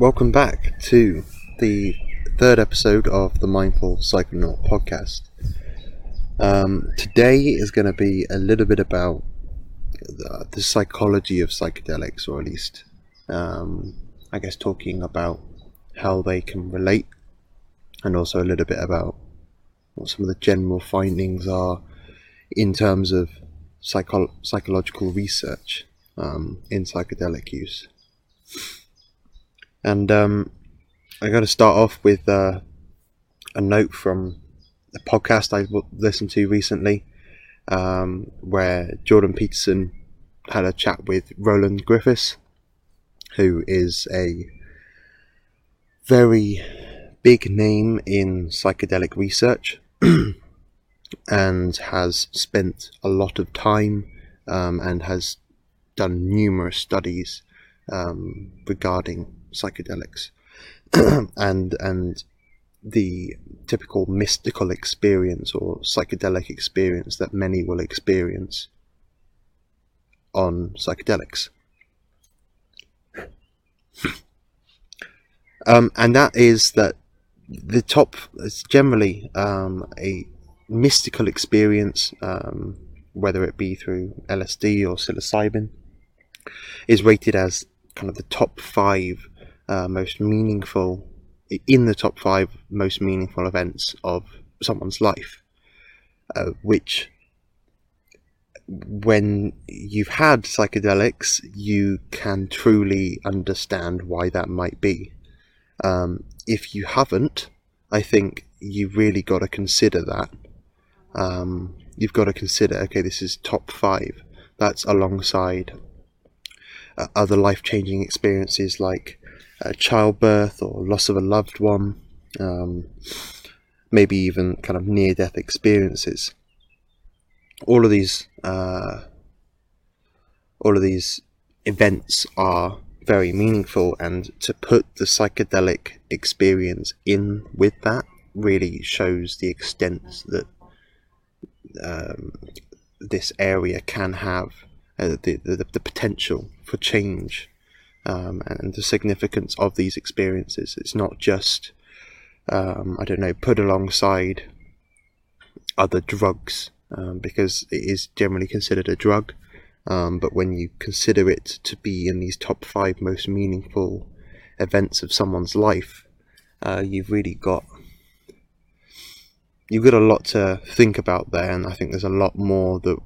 welcome back to the third episode of the Mindful Psychonaut podcast. Um, today is going to be a little bit about the, the psychology of psychedelics, or at least, um, I guess, talking about how they can relate, and also a little bit about what some of the general findings are in terms of psycho- psychological research um, in psychedelic use. And um, I got to start off with uh, a note from a podcast I listened to recently, um, where Jordan Peterson had a chat with Roland Griffiths, who is a very big name in psychedelic research and has spent a lot of time um, and has done numerous studies um, regarding psychedelics and and the typical mystical experience or psychedelic experience that many will experience on psychedelics. um, and that is that the top is generally um, a mystical experience, um, whether it be through LSD or psilocybin, is rated as kind of the top five uh, most meaningful, in the top five most meaningful events of someone's life, uh, which when you've had psychedelics, you can truly understand why that might be. Um, if you haven't, I think you really got to consider that. Um, you've got to consider, okay, this is top five. That's alongside uh, other life changing experiences like uh, childbirth or loss of a loved one, um, maybe even kind of near death experiences. All of these, uh, all of these events are very meaningful, and to put the psychedelic experience in with that really shows the extent that um, this area can have, uh, the, the the potential for change um, and the significance of these experiences. It's not just, um, I don't know, put alongside other drugs um, because it is generally considered a drug. Um, but when you consider it to be in these top five most meaningful events of someone's life, uh, you've really got you've got a lot to think about there, and I think there's a lot more that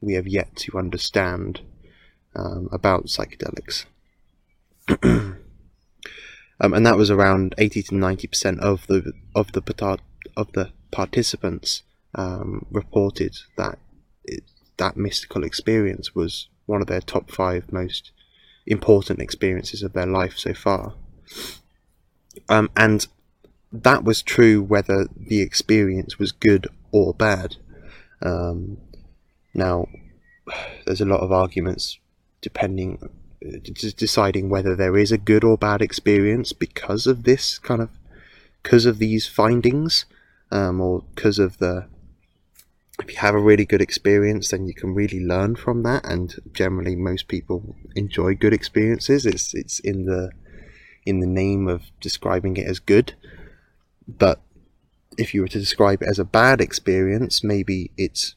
we have yet to understand um, about psychedelics. um, and that was around 80 to 90 percent of the of the of the participants um, reported that it, that mystical experience was one of their top five most important experiences of their life so far. Um, and that was true whether the experience was good or bad. Um, now, there's a lot of arguments depending deciding whether there is a good or bad experience because of this kind of because of these findings um, or because of the if you have a really good experience then you can really learn from that and generally most people enjoy good experiences. It's it's in the in the name of describing it as good. But if you were to describe it as a bad experience maybe it's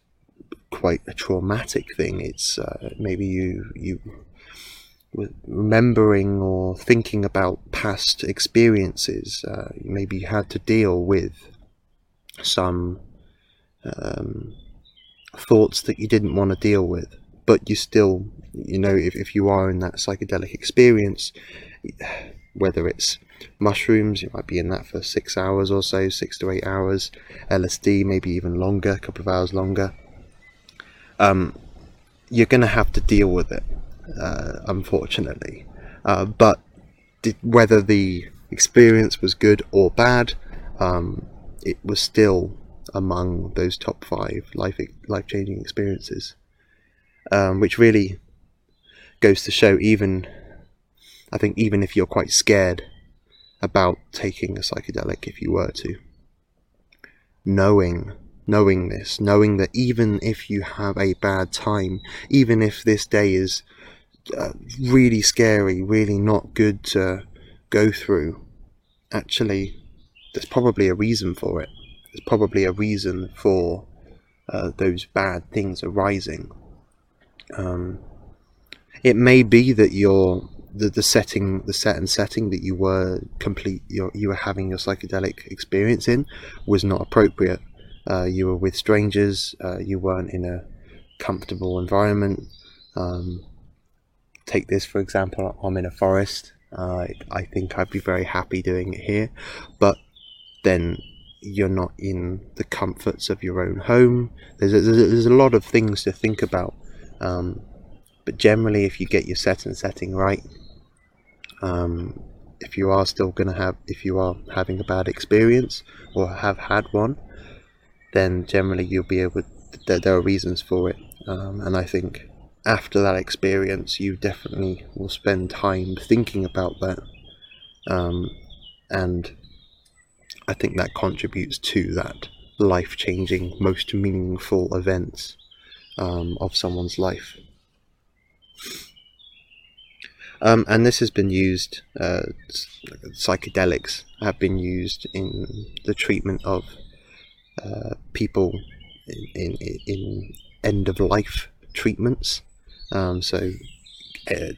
quite a traumatic thing. It's uh, maybe you you remembering or thinking about past experiences. Uh, maybe you had to deal with some um, thoughts that you didn't want to deal with, but you still, you know, if, if you are in that psychedelic experience, whether it's mushrooms, you might be in that for six hours or so, six to eight hours, LSD, maybe even longer, a couple of hours longer. Um, you're going to have to deal with it uh, unfortunately. Uh, but did, whether the experience was good or bad, um, it was still among those top five life life changing experiences, um, which really goes to show even I think even if you're quite scared about taking a psychedelic, if you were to, knowing knowing this, knowing that even if you have a bad time, even if this day is uh, really scary, really not good to go through, actually, there's probably a reason for it. There's probably a reason for uh, those bad things arising. Um, it may be that you're the, the setting, the set and setting that you were complete, your, you were having your psychedelic experience in was not appropriate. Uh, you were with strangers. Uh, you weren't in a comfortable environment. Um, take this for example. I'm in a forest. Uh, I think I'd be very happy doing it here, but then you're not in the comforts of your own home. There's a, there's a lot of things to think about. Um, but generally, if you get your set and setting right, um, if you are still going to have, if you are having a bad experience or have had one, then generally you'll be able. There, there are reasons for it, um, and I think after that experience, you definitely will spend time thinking about that, um, and I think that contributes to that life-changing, most meaningful events um, of someone's life. Um, and this has been used, uh, psychedelics have been used in the treatment of uh, people in, in, in, end of life treatments. Um, so, uh,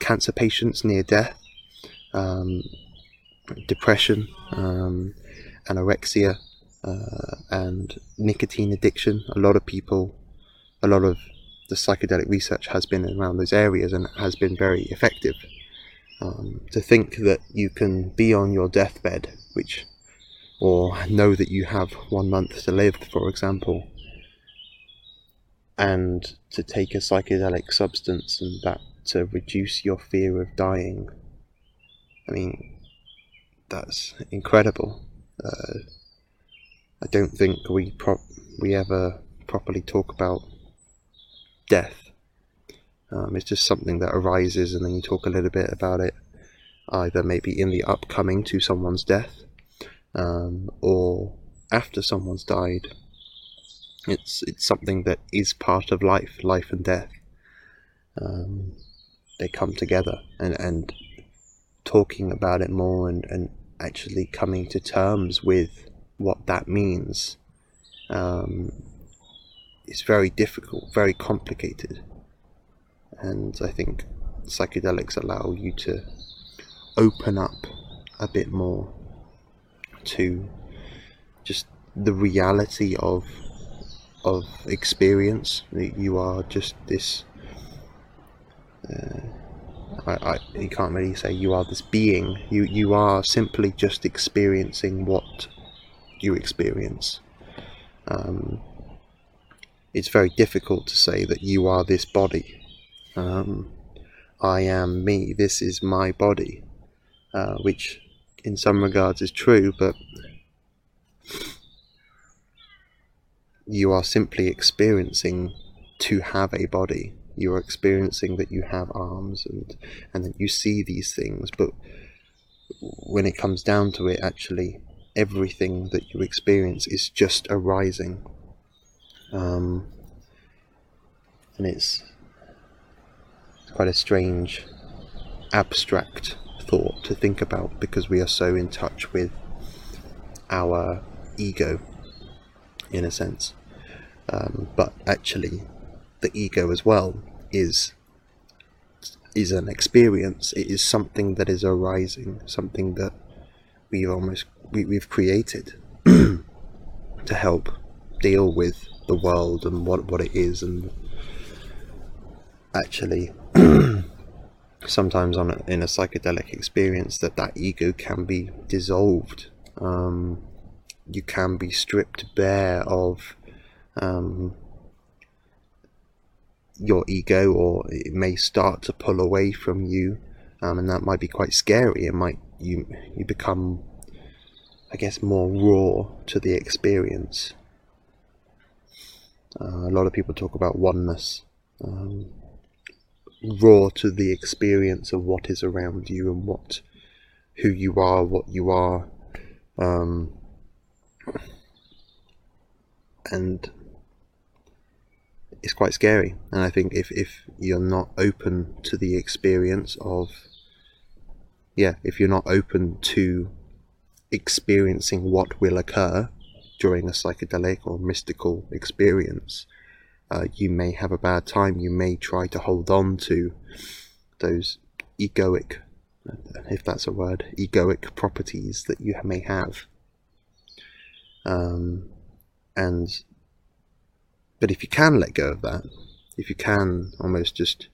cancer patients near death, um, depression, um, anorexia, uh, and nicotine addiction. A lot of people, a lot of the psychedelic research has been around those areas and has been very effective. Um, to think that you can be on your deathbed, which, or know that you have one month to live, for example, and to take a psychedelic substance and that to reduce your fear of dying. I mean, that's incredible. Uh, I don't think we pro- we ever properly talk about death. Um, it's just something that arises, and then you talk a little bit about it, either maybe in the upcoming to someone's death, um, or after someone's died. It's it's something that is part of life, life and death. Um, they come together, and and talking about it more, and and actually coming to terms with what that means. Um, very difficult, very complicated. And I think psychedelics allow you to open up a bit more to just the reality of of experience. You are just this. Uh, I, I, you can't really say you are this being. You you are simply just experiencing what you experience. Um, it's very difficult to say that you are this body. Um, I am me, this is my body, uh, which in some regards is true, but you are simply experiencing to have a body. You are experiencing that you have arms and, and that you see these things, but when it comes down to it, actually, everything that you experience is just arising um, and it's quite a strange, abstract thought to think about because we are so in touch with our ego, in a sense. Um, but actually, the ego as well is is an experience. It is something that is arising, something that we've almost we, we've created to help deal with the world and what what it is and actually sometimes on a, in a psychedelic experience that that ego can be dissolved um, you can be stripped bare of um, your ego or it may start to pull away from you um, and that might be quite scary. It might you you become I guess more raw to the experience. Uh, a lot of people talk about oneness, um, raw to the experience of what is around you and what, who you are, what you are, um, and it's quite scary. And I think if if you're not open to the experience of yeah, if you're not open to experiencing what will occur during a psychedelic or mystical experience, uh, you may have a bad time. You may try to hold on to those egoic, if that's a word, egoic properties that you may have. Um, and but if you can let go of that, if you can almost just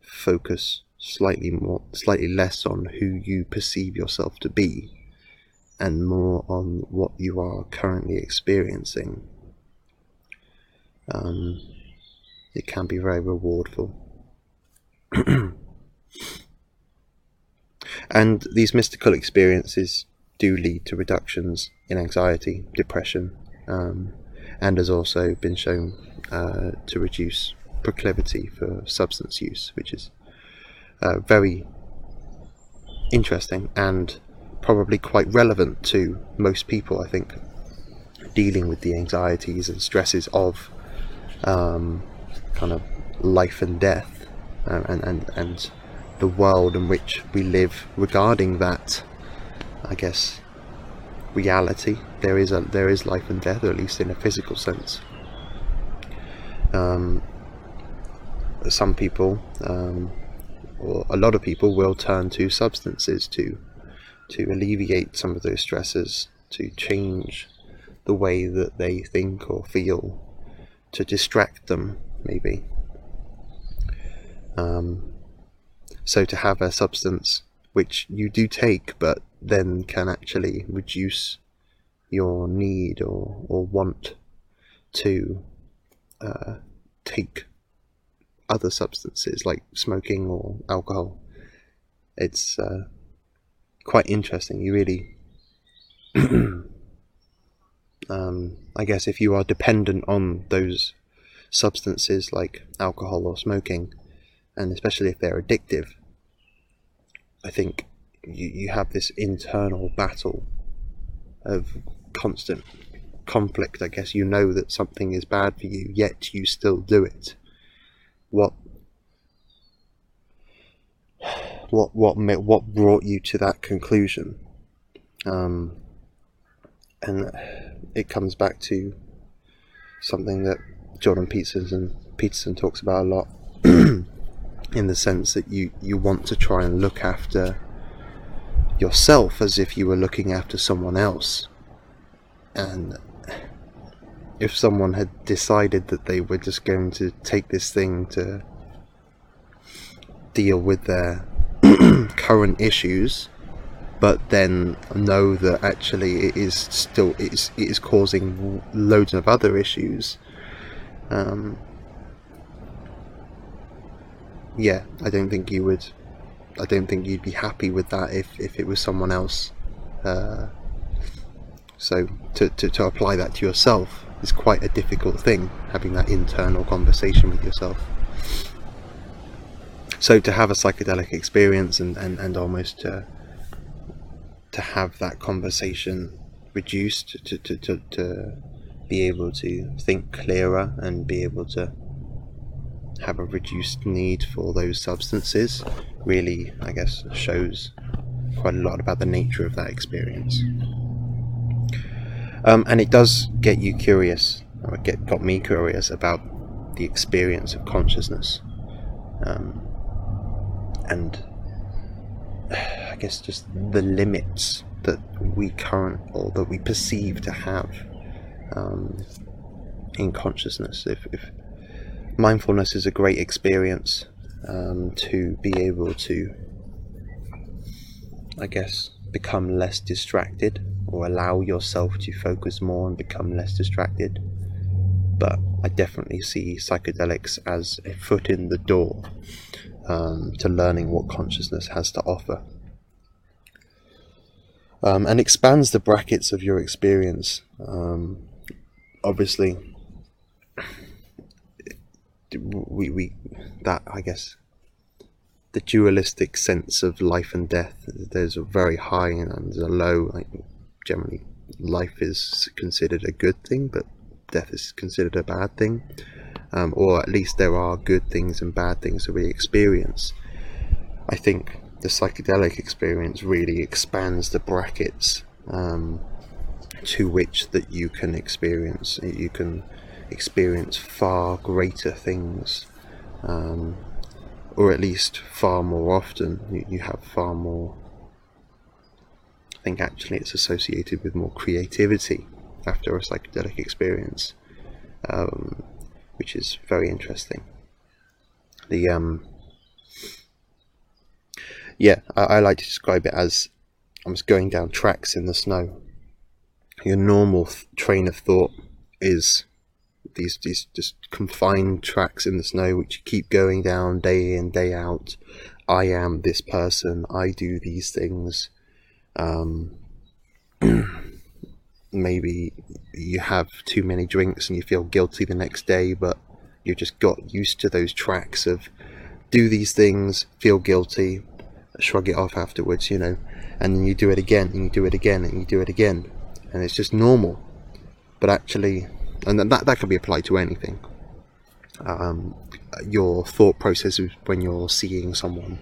focus slightly more, slightly less on who you perceive yourself to be, and more on what you are currently experiencing, um, it can be very rewardful. and these mystical experiences do lead to reductions in anxiety, depression, um, and has also been shown uh, to reduce proclivity for substance use, which is uh, very interesting and probably quite relevant to most people, I think, dealing with the anxieties and stresses of um, kind of life and death uh, and, and, and the world in which we live regarding that, I guess, reality. There is a there is life and death, or at least in a physical sense. Um, some people, um, or a lot of people, will turn to substances to to alleviate some of those stresses, to change the way that they think or feel, to distract them, maybe. Um, so to have a substance which you do take, but then can actually reduce your need or, or want to uh, take other substances like smoking or alcohol. It's uh, quite interesting. You really, um, I guess, if you are dependent on those substances like alcohol or smoking, and especially if they're addictive, I think you, you have this internal battle of constant conflict. I guess you know that something is bad for you, yet you still do it. What what what what brought you to that conclusion? Um, and it comes back to something that Jordan Peterson Peterson talks about a lot, in the sense that you you want to try and look after yourself as if you were looking after someone else. And if someone had decided that they were just going to take this thing to deal with their current issues, but then know that actually it is still it is, it is causing loads of other issues. Um, yeah, I don't think you would I don't think you'd be happy with that if, if it was someone else. Uh, so to, to, to apply that to yourself is quite a difficult thing, having that internal conversation with yourself. So to have a psychedelic experience and, and, and almost to, to have that conversation reduced to, to, to, to be able to think clearer and be able to have a reduced need for those substances really, I guess, shows quite a lot about the nature of that experience. Um, and it does get you curious, or get got me curious about the experience of consciousness, um, and I guess just the limits that we current or that we perceive to have um, in consciousness. If, if mindfulness is a great experience um, to be able to, I guess, become less distracted or allow yourself to focus more and become less distracted. But I definitely see psychedelics as a foot in the door um, to learning what consciousness has to offer. Um, and expands the brackets of your experience. Um, obviously, we, we that I guess the dualistic sense of life and death. There's a very high and there's a low. Like generally, life is considered a good thing, but death is considered a bad thing. Um, or at least there are good things and bad things that we experience. I think the psychedelic experience really expands the brackets um, to which that you can experience. You can experience far greater things, um, or at least far more often. You, you have far more. I think actually it's associated with more creativity after a psychedelic experience, um, which is very interesting. The um, yeah, I, I like to describe it as I was going down tracks in the snow. Your normal th- train of thought is these these just confined tracks in the snow which you keep going down day in day out. I am this person. I do these things. Um, maybe you have too many drinks and you feel guilty the next day, but you just got used to those tracks of do these things, feel guilty, shrug it off afterwards, you know, and then you do it again and you do it again and you do it again, and it's just normal. But actually, and that that can be applied to anything. Um, your thought processes when you're seeing someone,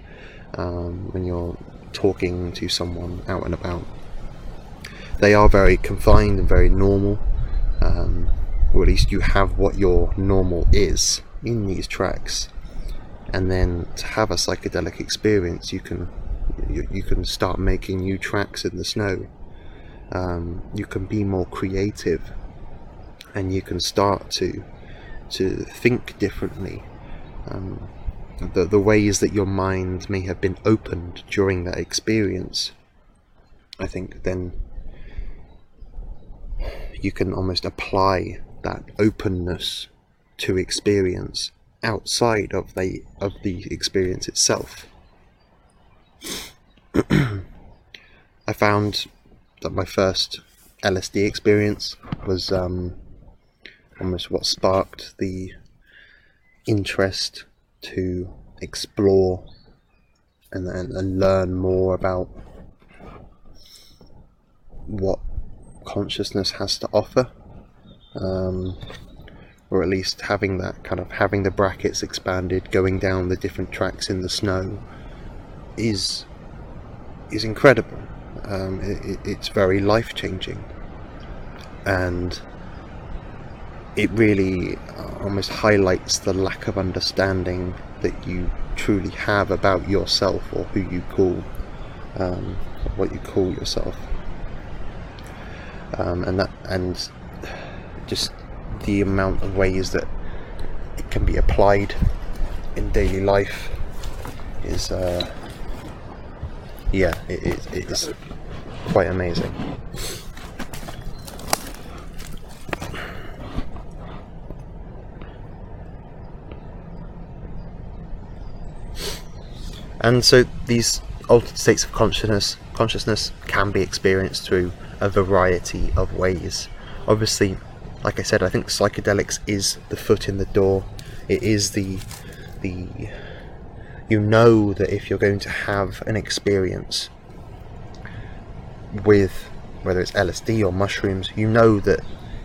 um, when you're talking to someone out and about, they are very confined and very normal, um, or at least you have what your normal is in these tracks and then to have a psychedelic experience, you can you, you can start making new tracks in the snow. Um, you can be more creative, and you can start to to think differently. Um, the the ways that your mind may have been opened during that experience, I think then you can almost apply that openness to experience outside of the of the experience itself. I found that my first LSD experience was um, almost what sparked the interest to explore and, and, and learn more about what consciousness has to offer. Um, or at least having that kind of having the brackets expanded, going down the different tracks in the snow, is is incredible. Um, it, it's very life changing, and it really uh, almost highlights the lack of understanding that you truly have about yourself or who you call um, what you call yourself, um, and that and just the amount of ways that it can be applied in daily life is uh, yeah it, it, it is quite amazing and so these altered states of consciousness consciousness can be experienced through a variety of ways obviously like I said, I think psychedelics is the foot in the door. It is the the you know that if you're going to have an experience with whether it's LSD or mushrooms, you know that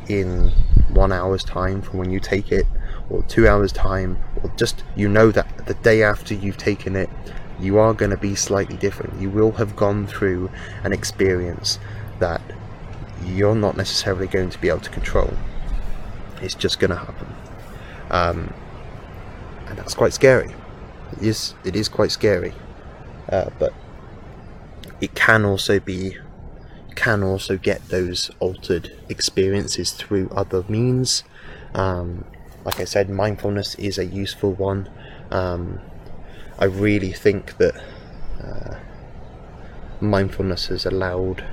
in one hour's time from when you take it, or two hours' time, or just you know that the day after you've taken it, you are going to be slightly different. You will have gone through an experience that you're not necessarily going to be able to control. It's just going to happen. Um, and that's quite scary. It is, it is quite scary. Uh, but it can also be can also get those altered experiences through other means. Um, like I said, mindfulness is a useful one. Um, I really think that uh, mindfulness has allowed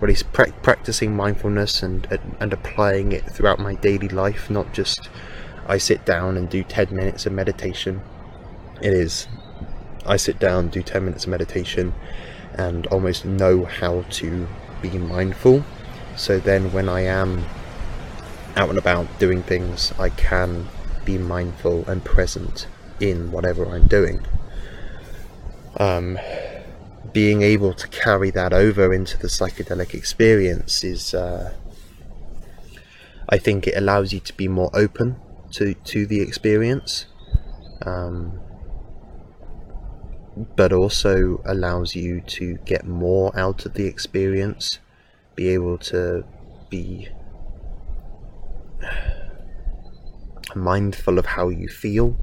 or at least pra- practicing mindfulness and, and, and applying it throughout my daily life, not just I sit down and do 10 minutes of meditation. It is I sit down, do 10 minutes of meditation, and almost know how to be mindful. So then, when I am out and about doing things, I can be mindful and present in whatever I'm doing. Um, being able to carry that over into the psychedelic experience is, uh, I think, it allows you to be more open to to the experience. Um, but also allows you to get more out of the experience, be able to be mindful of how you feel,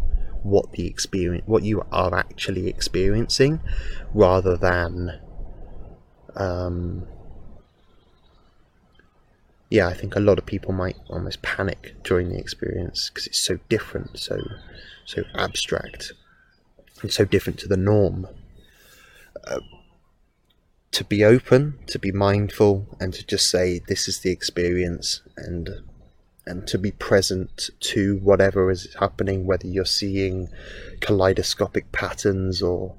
what the experience, what you are actually experiencing, rather than, um, yeah, I think a lot of people might almost panic during the experience because it's so different, so so abstract, and so different to the norm. Uh, to be open, to be mindful, and to just say this is the experience, and and to be present to whatever is happening, whether you're seeing kaleidoscopic patterns or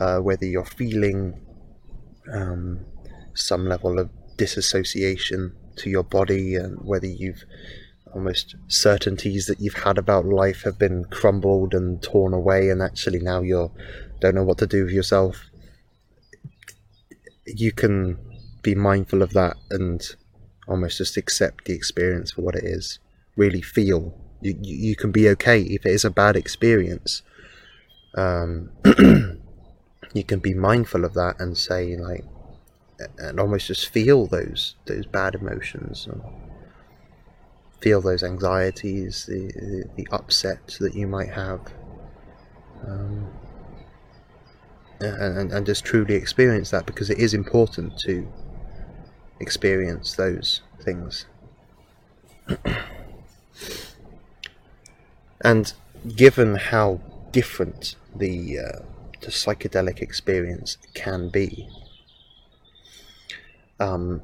uh, whether you're feeling um, some level of disassociation to your body, and whether you've almost certainties that you've had about life have been crumbled and torn away, and actually now you don't know what to do with yourself. You can be mindful of that and almost just accept the experience for what it is. Really feel you, you can be okay if it is a bad experience. Um, you can be mindful of that and say like, and almost just feel those those bad emotions, feel those anxieties, the the, the upset that you might have, um, and, and just truly experience that because it is important to experience those things. and given how different the, uh, the psychedelic experience can be, um,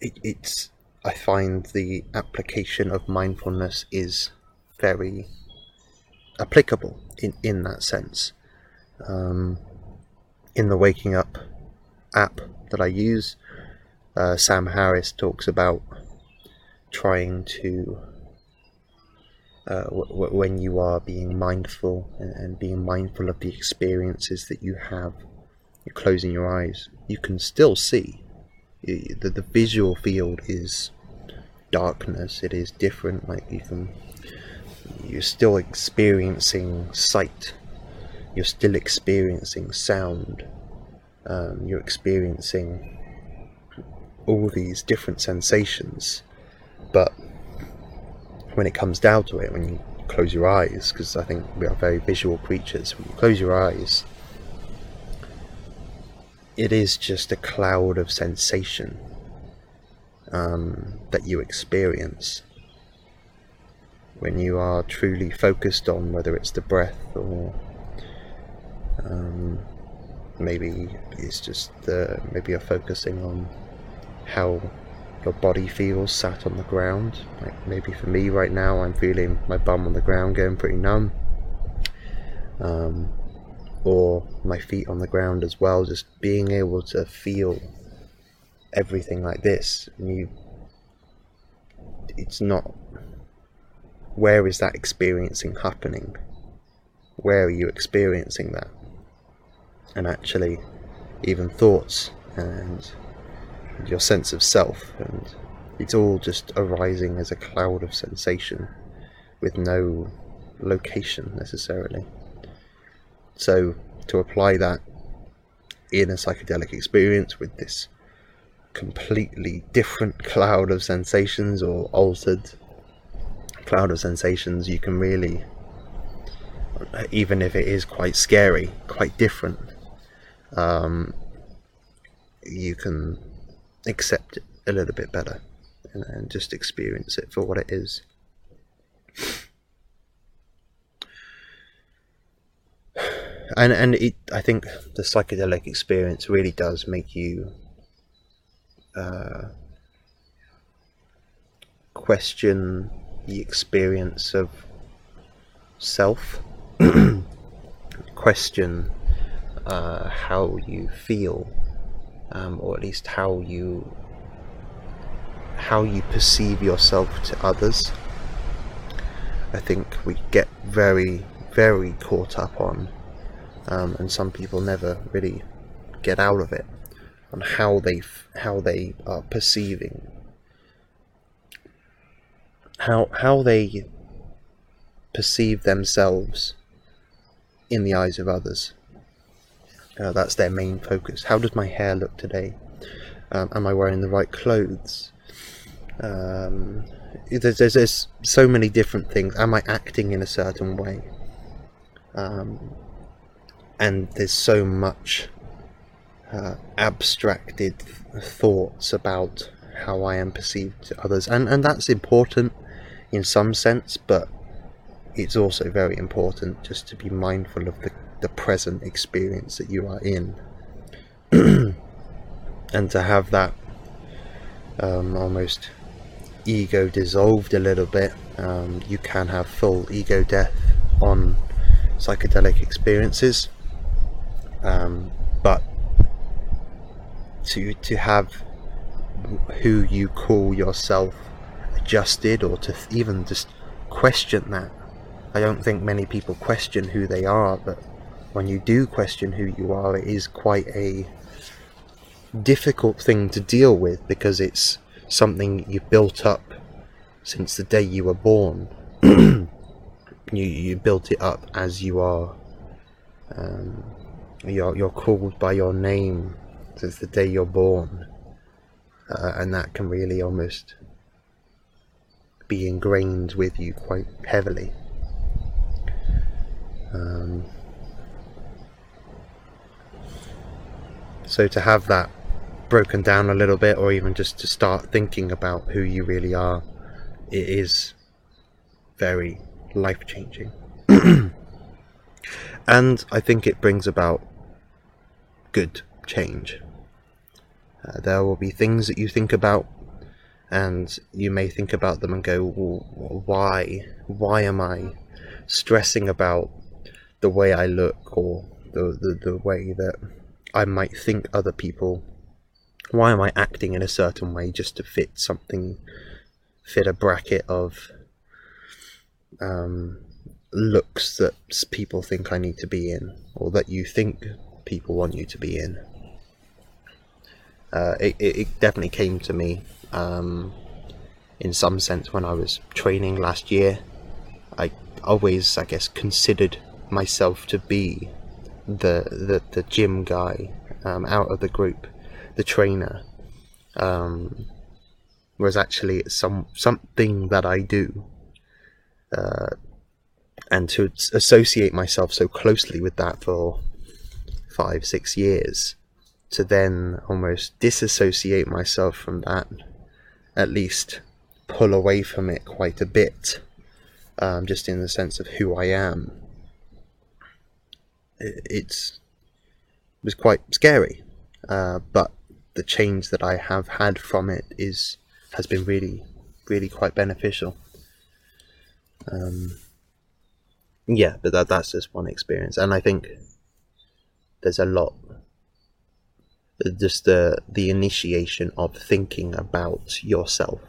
it, it's I find the application of mindfulness is very applicable in, in that sense. Um, in the Waking Up app that I use, uh, Sam Harris talks about trying to uh, w- when you are being mindful and, and, being mindful of the experiences that you have, you're closing your eyes. You can still see. the, the visual field is darkness. It is different. Like you can, you're still experiencing sight. You're still experiencing sound. Um, you're experiencing all these different sensations, but when it comes down to it, when you close your eyes, because I think we are very visual creatures, when you close your eyes, it is just a cloud of sensation um, that you experience. When you are truly focused on whether it's the breath or um, maybe it's just the maybe you're focusing on how your body feels sat on the ground. Like maybe for me right now, I'm feeling my bum on the ground going pretty numb. Um, or my feet on the ground as well, just being able to feel everything like this. And you, it's not. Where is that experiencing happening? Where are you experiencing that? And actually, even thoughts and your sense of self, and it's all just arising as a cloud of sensation with no location necessarily. So, to apply that in a psychedelic experience with this completely different cloud of sensations or altered cloud of sensations, you can really, even if it is quite scary, quite different, um, you can accept it a little bit better and, and just experience it for what it is. And and it, I think the psychedelic experience really does make you uh, question the experience of self, question uh, how you feel um, or at least how you how you perceive yourself to others. I think we get very very caught up on, um, and some people never really get out of it on how they how they are perceiving how how they perceive themselves in the eyes of others Uh, that's their main focus. How does my hair look today? Um, am I wearing the right clothes? Um, there's, there's, there's so many different things. Am I acting in a certain way? Um, and there's so much uh, abstracted thoughts about how I am perceived to others, and and that's important in some sense, but it's also very important just to be mindful of the, the present experience that you are in, and to have that um, almost ego dissolved a little bit. Um, you can have full ego death on psychedelic experiences, um, but to to have who you call yourself adjusted or to even just question that. I don't think many people question who they are, but when you do question who you are, it is quite a difficult thing to deal with because it's something you've built up since the day you were born. you you built it up as you are. Um, you're you're called by your name since the day you're born, uh, and that can really almost be ingrained with you quite heavily. Um, so to have that broken down a little bit, or even just to start thinking about who you really are, it is very life changing. and I think it brings about good change. Uh, there will be things that you think about, and you may think about them and go, well, why? Why am I stressing about the way I look or the, the, the way that I might think other people? Why am I acting in a certain way just to fit something, fit a bracket of um, looks that people think I need to be in, or that you think people want you to be in? uh, it, it, definitely came to me um, in some sense when I was training last year. I always, I guess, considered myself to be the the, the gym guy um, out of the group, the trainer. Um, was actually some something that I do, uh, and to associate myself so closely with that for five six years to then almost disassociate myself from that, at least pull away from it quite a bit, um, just in the sense of who I am. It's it was quite scary, uh, but the change that I have had from it is has been really, really quite beneficial. Um, yeah, but that that's just one experience, and I think there's a lot just the the initiation of thinking about yourself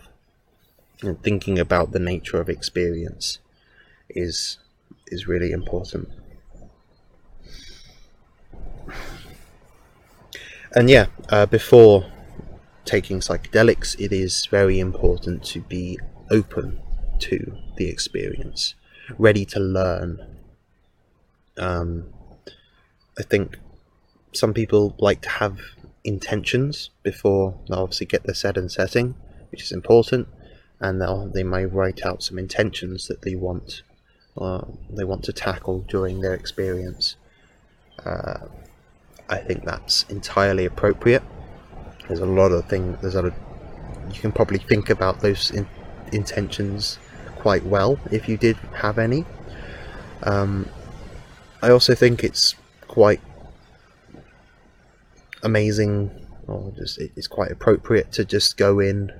and thinking about the nature of experience is is really important. And yeah, uh, before taking psychedelics, it is very important to be open to the experience, ready to learn. Um, I think some people like to have intentions before they obviously get the set and setting, which is important, and they may write out some intentions that they want uh, they want to tackle during their experience. Uh, I think that's entirely appropriate. There's a lot of things. There's a lot of, you can probably think about those in, intentions quite well if you did have any. Um, I also think it's quite amazing or just it's quite appropriate to just go in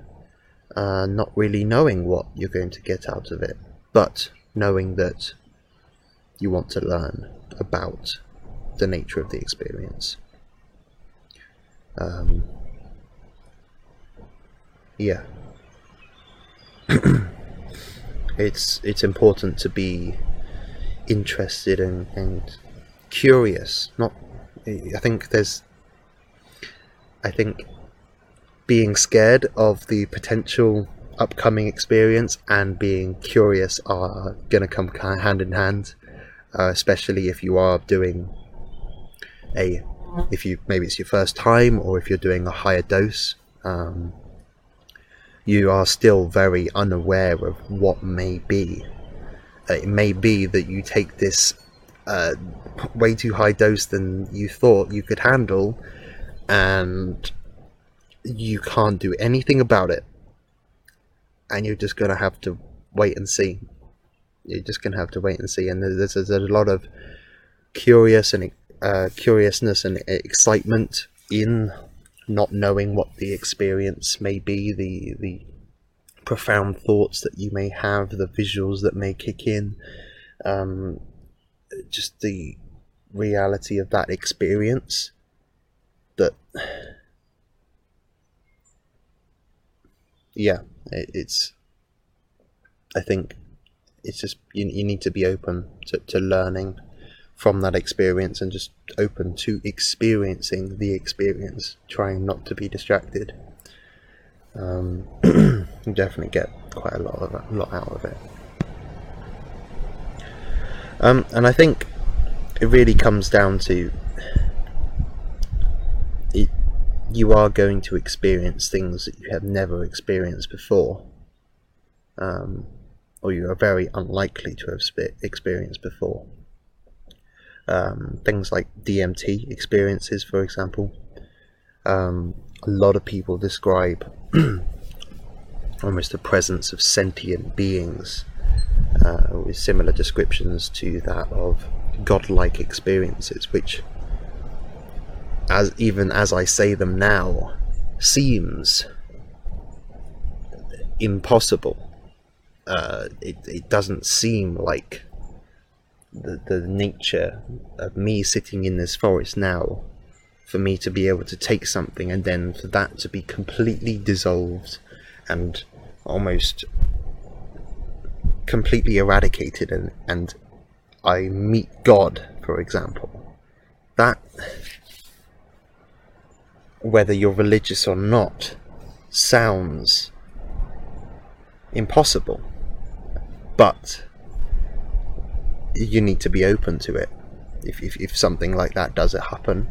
uh, not really knowing what you're going to get out of it, but knowing that you want to learn about the nature of the experience. Um, yeah, it's it's important to be interested and, and curious. Not, I think there's I think being scared of the potential upcoming experience and being curious are going to come hand in hand, uh, especially if you are doing a if you maybe it's your first time or if you're doing a higher dose, um, you are still very unaware of what may be. Uh, it may be that you take this uh, way too high dose than you thought you could handle, and you can't do anything about it, and you're just gonna have to wait and see. You're just gonna have to wait and see, and there's, there's a lot of curious and uh, curiousness and excitement in not knowing what the experience may be, the the profound thoughts that you may have, the visuals that may kick in, um, just the reality of that experience. That, yeah, it, it's. I think it's just you, you need to be open to, to learning from that experience and just open to experiencing the experience, trying not to be distracted. Um, definitely get quite a lot of a lot out of it. Um, and I think it really comes down to it, you are going to experience things that you have never experienced before, um, or you are very unlikely to have experienced before um, things like DMT experiences, for example. Um, a lot of people describe almost the presence of sentient beings uh, with similar descriptions to that of godlike experiences, which, as even as I say them now, seems impossible. Uh, it, it doesn't seem like the, the nature of me sitting in this forest now for me to be able to take something and then for that to be completely dissolved and almost completely eradicated and, and I meet God, for example. That, whether you're religious or not, sounds impossible. But you need to be open to it. If, if, if something like that does happen,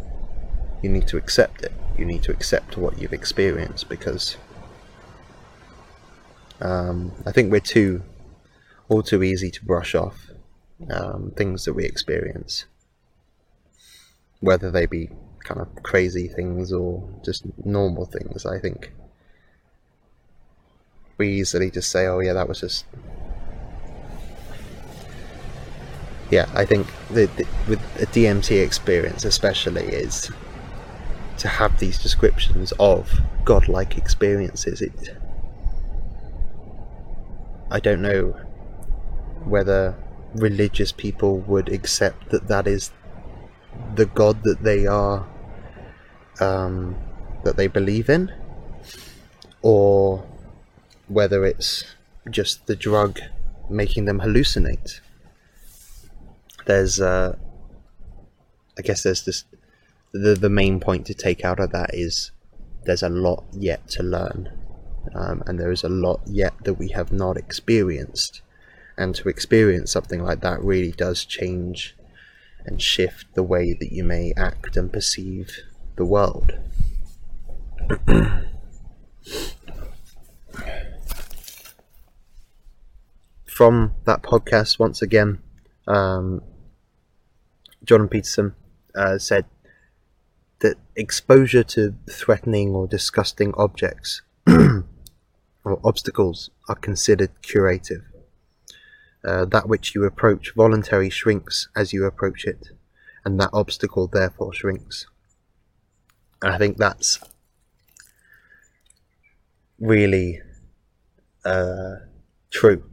you need to accept it. You need to accept what you've experienced because um, I think we're too all too easy to brush off um, things that we experience, whether they be kind of crazy things or just normal things. I think we easily just say, "Oh yeah, that was just yeah, I think the, the, with a DMT experience, especially, is to have these descriptions of godlike experiences. It, I don't know whether religious people would accept that that is the god that they are, um, that they believe in, or whether it's just the drug making them hallucinate there's uh, I guess there's this the the main point to take out of that is there's a lot yet to learn, um, and there is a lot yet that we have not experienced, and to experience something like that really does change and shift the way that you may act and perceive the world. From that podcast, once again, um, Jordan Peterson uh, said that exposure to threatening or disgusting objects or obstacles are considered curative. Uh, that which you approach voluntarily shrinks as you approach it, and that obstacle therefore shrinks. And I think that's really uh, true.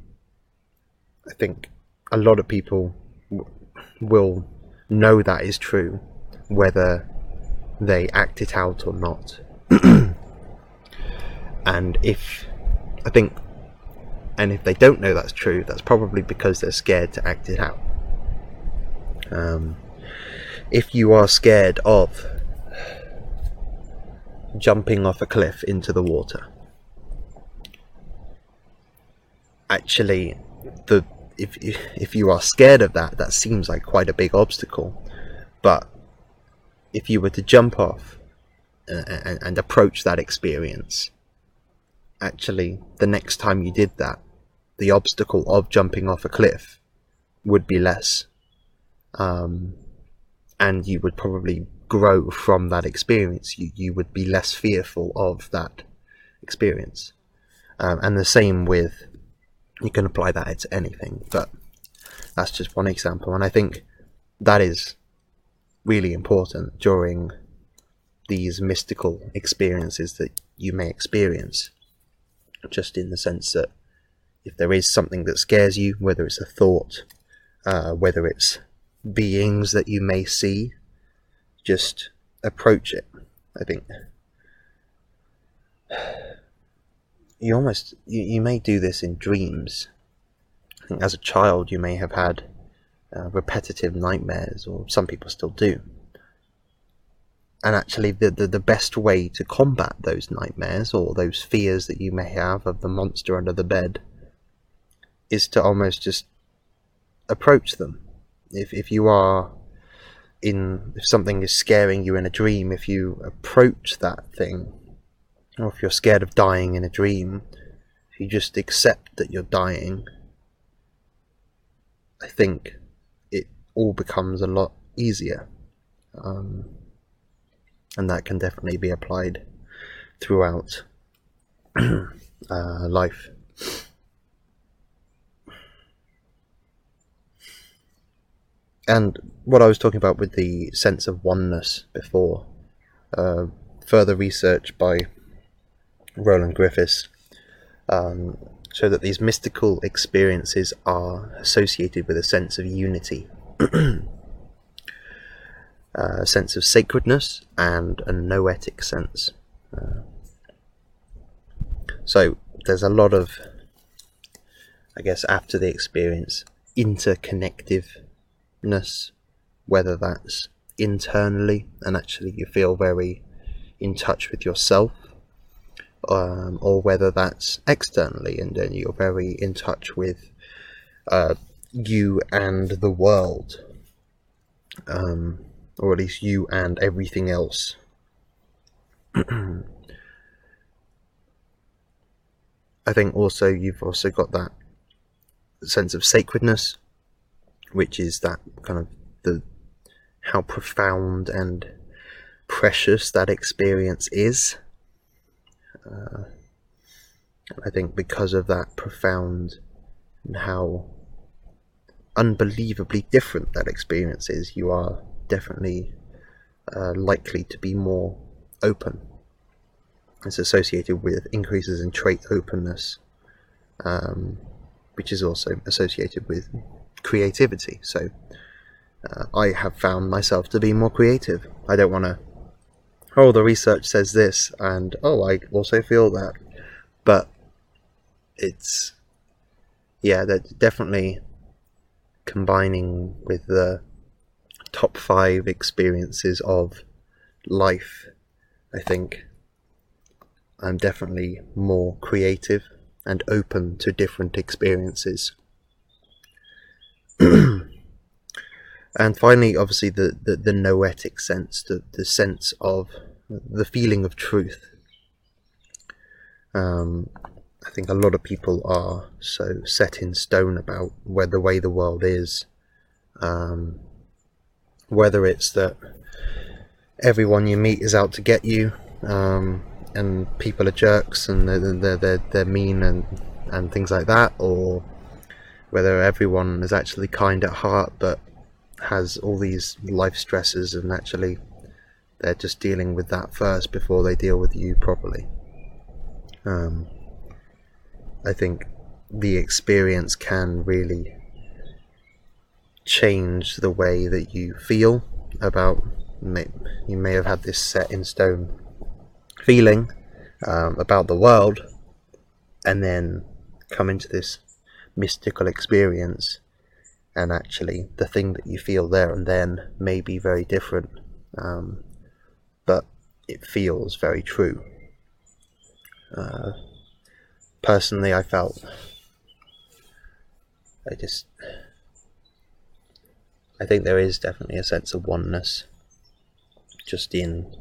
I think a lot of people w- will know that is true, whether they act it out or not. and if I think, and if they don't know that's true, that's probably because they're scared to act it out. Um, if you are scared of jumping off a cliff into the water, actually, the if if you are scared of that, that seems like quite a big obstacle. But if you were to jump off uh, and, and approach that experience, actually, the next time you did that, the obstacle of jumping off a cliff would be less. Um, and you would probably grow from that experience. You, you would be less fearful of that experience. Um, and the same with, you can apply that to anything, but that's just one example. And I think that is really important during these mystical experiences that you may experience. Just in the sense that if there is something that scares you, whether it's a thought, uh, whether it's beings that you may see, just approach it. I think you almost you, you may do this in dreams. I think as a child you may have had uh, repetitive nightmares, or some people still do. And actually, the, the the best way to combat those nightmares or those fears that you may have of the monster under the bed is to almost just approach them. If if you are in if something is scaring you in a dream, if you approach that thing, or if you're scared of dying in a dream, if you just accept that you're dying, I think it all becomes a lot easier. Um, and that can definitely be applied throughout uh, life. And what I was talking about with the sense of oneness before, uh, further research by Roland Griffiths um, show that these mystical experiences are associated with a sense of unity, a sense of sacredness, and a noetic sense. Uh, so there's a lot of, I guess, after the experience, interconnectiveness, whether that's internally and actually you feel very in touch with yourself um, or whether that's externally, and then you're very in touch with uh, you and the world, um, or at least you and everything else. I think also you've also got that sense of sacredness, which is that kind of the how profound and precious that experience is. Uh, I think because of that profound and how unbelievably different that experience is, you are definitely uh, likely to be more open. It's associated with increases in trait openness, um, which is also associated with creativity. So uh, I have found myself to be more creative. I don't want to oh, the research says this, and oh, I also feel that. But it's, yeah, they're definitely combining with the top five experiences of life. I think I'm definitely more creative and open to different experiences. and finally, obviously, the, the, the noetic sense, the, the sense of the feeling of truth. Um, I think a lot of people are so set in stone about where the way the world is. Um, whether it's that everyone you meet is out to get you, um, and people are jerks and they're, they're, they're, they're mean and, and things like that, or whether everyone is actually kind at heart but has all these life stresses and actually they're just dealing with that first before they deal with you properly. Um, I think the experience can really change the way that you feel about. You may have had this set in stone feeling um, about the world, and then come into this mystical experience, and actually the thing that you feel there and then may be very different. Um, but it feels very true. Uh, personally, I felt I just I think there is definitely a sense of oneness just in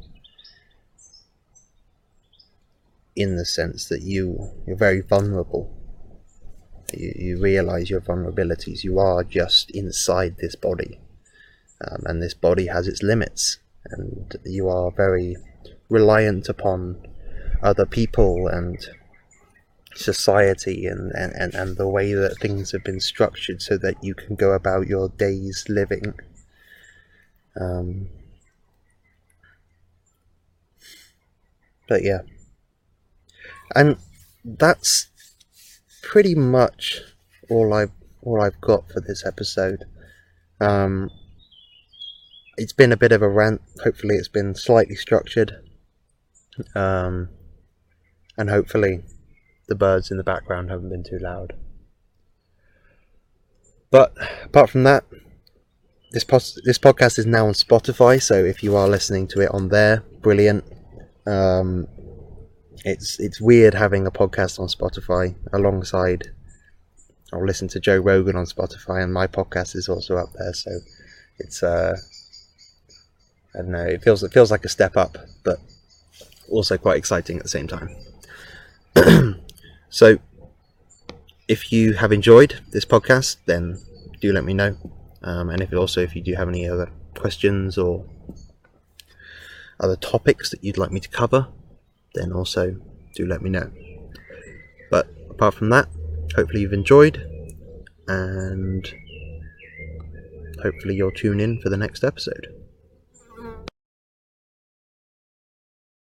in the sense that you you're very vulnerable. You, you realize your vulnerabilities. You are just inside this body, um, and this body has its limits, and you are very reliant upon other people and society and, and, and, the way that things have been structured so that you can go about your days living. Um, but yeah. And that's pretty much all I've all I've got for this episode. Um, it's been a bit of a rant. Hopefully, it's been slightly structured, um, and hopefully, the birds in the background haven't been too loud. But apart from that, this pos- this podcast is now on Spotify. So if you are listening to it on there, brilliant. Um, it's it's weird having a podcast on Spotify alongside. I'll listen to Joe Rogan on Spotify, and my podcast is also up there. So it's uh, I don't know. It feels it feels like a step up, but also quite exciting at the same time. so, if you have enjoyed this podcast, then do let me know. Um, and if also if you do have any other questions or other topics that you'd like me to cover, then also do let me know. But apart from that, hopefully you've enjoyed, and hopefully you'll tune in for the next episode.